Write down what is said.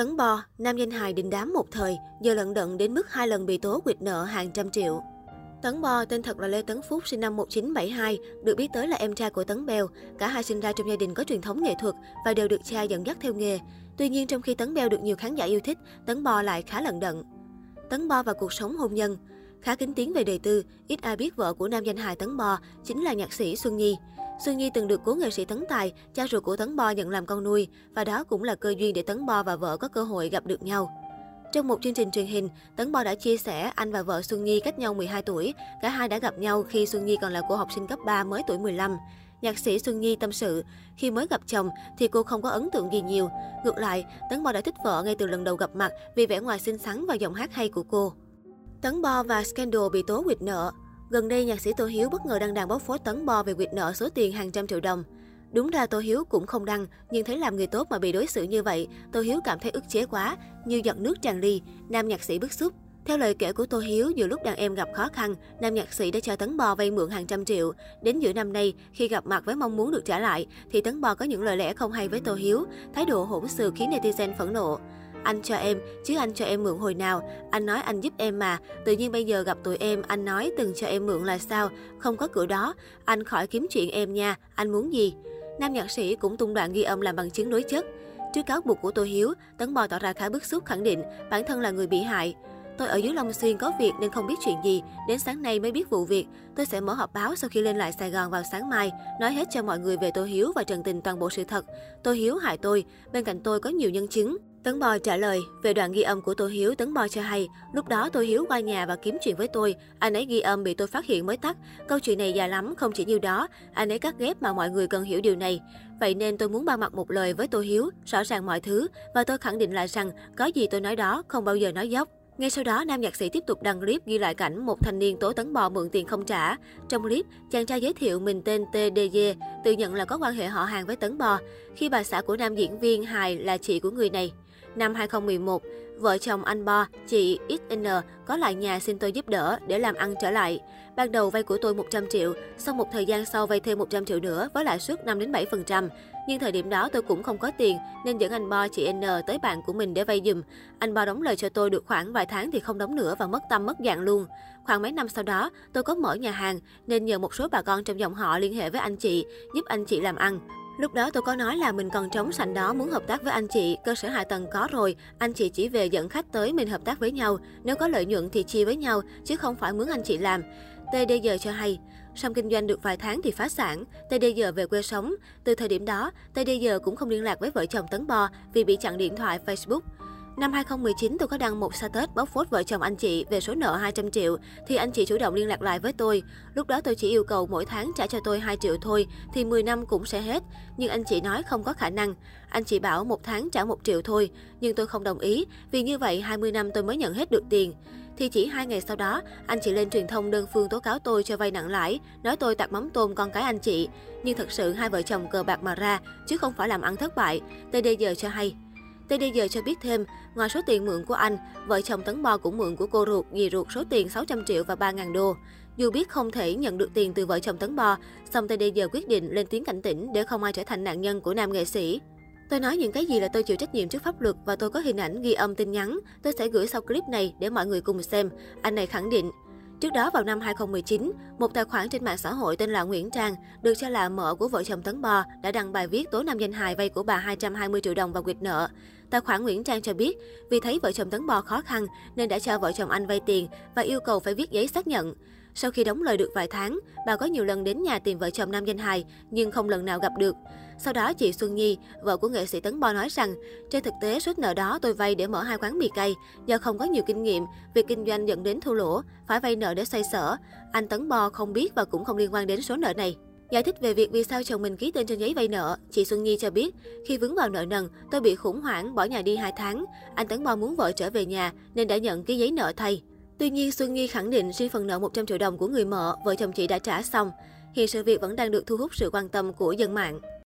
Tấn Bo, nam danh hài đình đám một thời, giờ lận đận đến mức hai lần bị tố quỵt nợ hàng trăm triệu. Tấn Bo, tên thật là Lê Tấn Phúc, sinh năm 1972, được biết tới là em trai của Tấn Bèo. Cả hai sinh ra trong gia đình có truyền thống nghệ thuật và đều được cha dẫn dắt theo nghề. Tuy nhiên, trong khi Tấn Bèo được nhiều khán giả yêu thích, Tấn Bo lại khá lận đận. Tấn Bo và cuộc sống hôn nhân Khá kính tiếng về đời tư, ít ai biết vợ của nam danh hài Tấn Bo chính là nhạc sĩ Xuân Nhi. Xuân Nhi từng được cố nghệ sĩ Tấn Tài, cha ruột của Tấn Bo nhận làm con nuôi, và đó cũng là cơ duyên để Tấn Bo và vợ có cơ hội gặp được nhau. Trong một chương trình truyền hình, Tấn Bo đã chia sẻ anh và vợ Xuân Nhi cách nhau 12 tuổi. Cả hai đã gặp nhau khi Xuân Nhi còn là cô học sinh cấp 3 mới tuổi 15. Nhạc sĩ Xuân Nhi tâm sự, khi mới gặp chồng thì cô không có ấn tượng gì nhiều. Ngược lại, Tấn Bo đã thích vợ ngay từ lần đầu gặp mặt vì vẻ ngoài xinh xắn và giọng hát hay của cô. Tấn Bo và Scandal bị tố quỵt nợ. Gần đây, nhạc sĩ Tô Hiếu bất ngờ đăng đàn bóc phốt Tấn Bo về quyệt nợ số tiền hàng trăm triệu đồng. Đúng ra Tô Hiếu cũng không đăng, nhưng thấy làm người tốt mà bị đối xử như vậy, Tô Hiếu cảm thấy ức chế quá, như giọt nước tràn ly, nam nhạc sĩ bức xúc. Theo lời kể của Tô Hiếu, giữa lúc đàn em gặp khó khăn, nam nhạc sĩ đã cho Tấn Bo vay mượn hàng trăm triệu. Đến giữa năm nay, khi gặp mặt với mong muốn được trả lại, thì Tấn Bo có những lời lẽ không hay với Tô Hiếu, thái độ hỗn xược khiến netizen phẫn nộ. Anh cho em, chứ anh cho em mượn hồi nào? Anh nói anh giúp em mà. Tự nhiên bây giờ gặp tụi em, anh nói từng cho em mượn là sao? Không có cửa đó. Anh khỏi kiếm chuyện em nha. Anh muốn gì? Nam nhạc sĩ cũng tung đoạn ghi âm làm bằng chứng đối chất. Trước cáo buộc của Tô Hiếu, Tấn Bò tỏ ra khá bức xúc khẳng định bản thân là người bị hại. Tôi ở dưới Long Xuyên có việc nên không biết chuyện gì. Đến sáng nay mới biết vụ việc. Tôi sẽ mở họp báo sau khi lên lại Sài Gòn vào sáng mai, nói hết cho mọi người về Tô Hiếu và Trần Tình toàn bộ sự thật. Tô Hiếu hại tôi, bên cạnh tôi có nhiều nhân chứng. Tấn Bò trả lời, về đoạn ghi âm của Tô Hiếu, Tấn Bò cho hay, lúc đó Tô Hiếu qua nhà và kiếm chuyện với tôi, anh ấy ghi âm bị tôi phát hiện mới tắt. Câu chuyện này dài lắm, không chỉ như đó, anh ấy cắt ghép mà mọi người cần hiểu điều này. Vậy nên tôi muốn ba mặt một lời với Tô Hiếu, rõ ràng mọi thứ, và tôi khẳng định lại rằng có gì tôi nói đó, không bao giờ nói dốc. Ngay sau đó, nam nhạc sĩ tiếp tục đăng clip ghi lại cảnh một thanh niên tố tấn bò mượn tiền không trả. Trong clip, chàng trai giới thiệu mình tên TDG, tự nhận là có quan hệ họ hàng với tấn bò, khi bà xã của nam diễn viên hài là chị của người này. Năm 2011, vợ chồng anh Bo, chị XN có lại nhà xin tôi giúp đỡ để làm ăn trở lại. Ban đầu vay của tôi 100 triệu, sau một thời gian sau vay thêm 100 triệu nữa với lãi suất 5 đến 7%. Nhưng thời điểm đó tôi cũng không có tiền nên dẫn anh Bo chị N tới bạn của mình để vay giùm. Anh Bo đóng lời cho tôi được khoảng vài tháng thì không đóng nữa và mất tâm mất dạng luôn. Khoảng mấy năm sau đó, tôi có mở nhà hàng nên nhờ một số bà con trong dòng họ liên hệ với anh chị, giúp anh chị làm ăn. Lúc đó tôi có nói là mình còn trống sảnh đó muốn hợp tác với anh chị, cơ sở hạ tầng có rồi, anh chị chỉ về dẫn khách tới mình hợp tác với nhau, nếu có lợi nhuận thì chia với nhau, chứ không phải mướn anh chị làm. TDG cho hay, xong kinh doanh được vài tháng thì phá sản, TDG về quê sống. Từ thời điểm đó, TDG cũng không liên lạc với vợ chồng Tấn Bo vì bị chặn điện thoại Facebook. Năm 2019, tôi có đăng một status bóc phốt vợ chồng anh chị về số nợ 200 triệu, thì anh chị chủ động liên lạc lại với tôi. Lúc đó tôi chỉ yêu cầu mỗi tháng trả cho tôi 2 triệu thôi, thì 10 năm cũng sẽ hết. Nhưng anh chị nói không có khả năng. Anh chị bảo một tháng trả 1 triệu thôi, nhưng tôi không đồng ý, vì như vậy 20 năm tôi mới nhận hết được tiền. Thì chỉ hai ngày sau đó, anh chị lên truyền thông đơn phương tố cáo tôi cho vay nặng lãi, nói tôi tạt mắm tôm con cái anh chị. Nhưng thật sự hai vợ chồng cờ bạc mà ra, chứ không phải làm ăn thất bại. TD giờ cho hay. TDG cho biết thêm, ngoài số tiền mượn của anh, vợ chồng Tấn Bo cũng mượn của cô ruột, dì ruột số tiền 600 triệu và 3.000 đô. Dù biết không thể nhận được tiền từ vợ chồng Tấn Bo, song TDG quyết định lên tiếng cảnh tỉnh để không ai trở thành nạn nhân của nam nghệ sĩ. Tôi nói những cái gì là tôi chịu trách nhiệm trước pháp luật và tôi có hình ảnh ghi âm tin nhắn. Tôi sẽ gửi sau clip này để mọi người cùng xem. Anh này khẳng định. Trước đó vào năm 2019, một tài khoản trên mạng xã hội tên là Nguyễn Trang, được cho là mợ của vợ chồng Tấn Bo, đã đăng bài viết tố nam danh hài vay của bà 220 triệu đồng và quyệt nợ. Tài khoản Nguyễn Trang cho biết, vì thấy vợ chồng Tấn bò khó khăn nên đã cho vợ chồng anh vay tiền và yêu cầu phải viết giấy xác nhận. Sau khi đóng lời được vài tháng, bà có nhiều lần đến nhà tìm vợ chồng nam danh hài nhưng không lần nào gặp được. Sau đó chị Xuân Nhi, vợ của nghệ sĩ Tấn Bo nói rằng, trên thực tế số nợ đó tôi vay để mở hai quán mì cây, do không có nhiều kinh nghiệm, việc kinh doanh dẫn đến thua lỗ, phải vay nợ để xoay sở. Anh Tấn Bo không biết và cũng không liên quan đến số nợ này. Giải thích về việc vì sao chồng mình ký tên trên giấy vay nợ, chị Xuân Nhi cho biết, khi vướng vào nợ nần, tôi bị khủng hoảng, bỏ nhà đi 2 tháng. Anh Tấn Bo muốn vợ trở về nhà nên đã nhận ký giấy nợ thay. Tuy nhiên, Xuân Nhi khẳng định riêng phần nợ 100 triệu đồng của người mợ, vợ chồng chị đã trả xong. Hiện sự việc vẫn đang được thu hút sự quan tâm của dân mạng.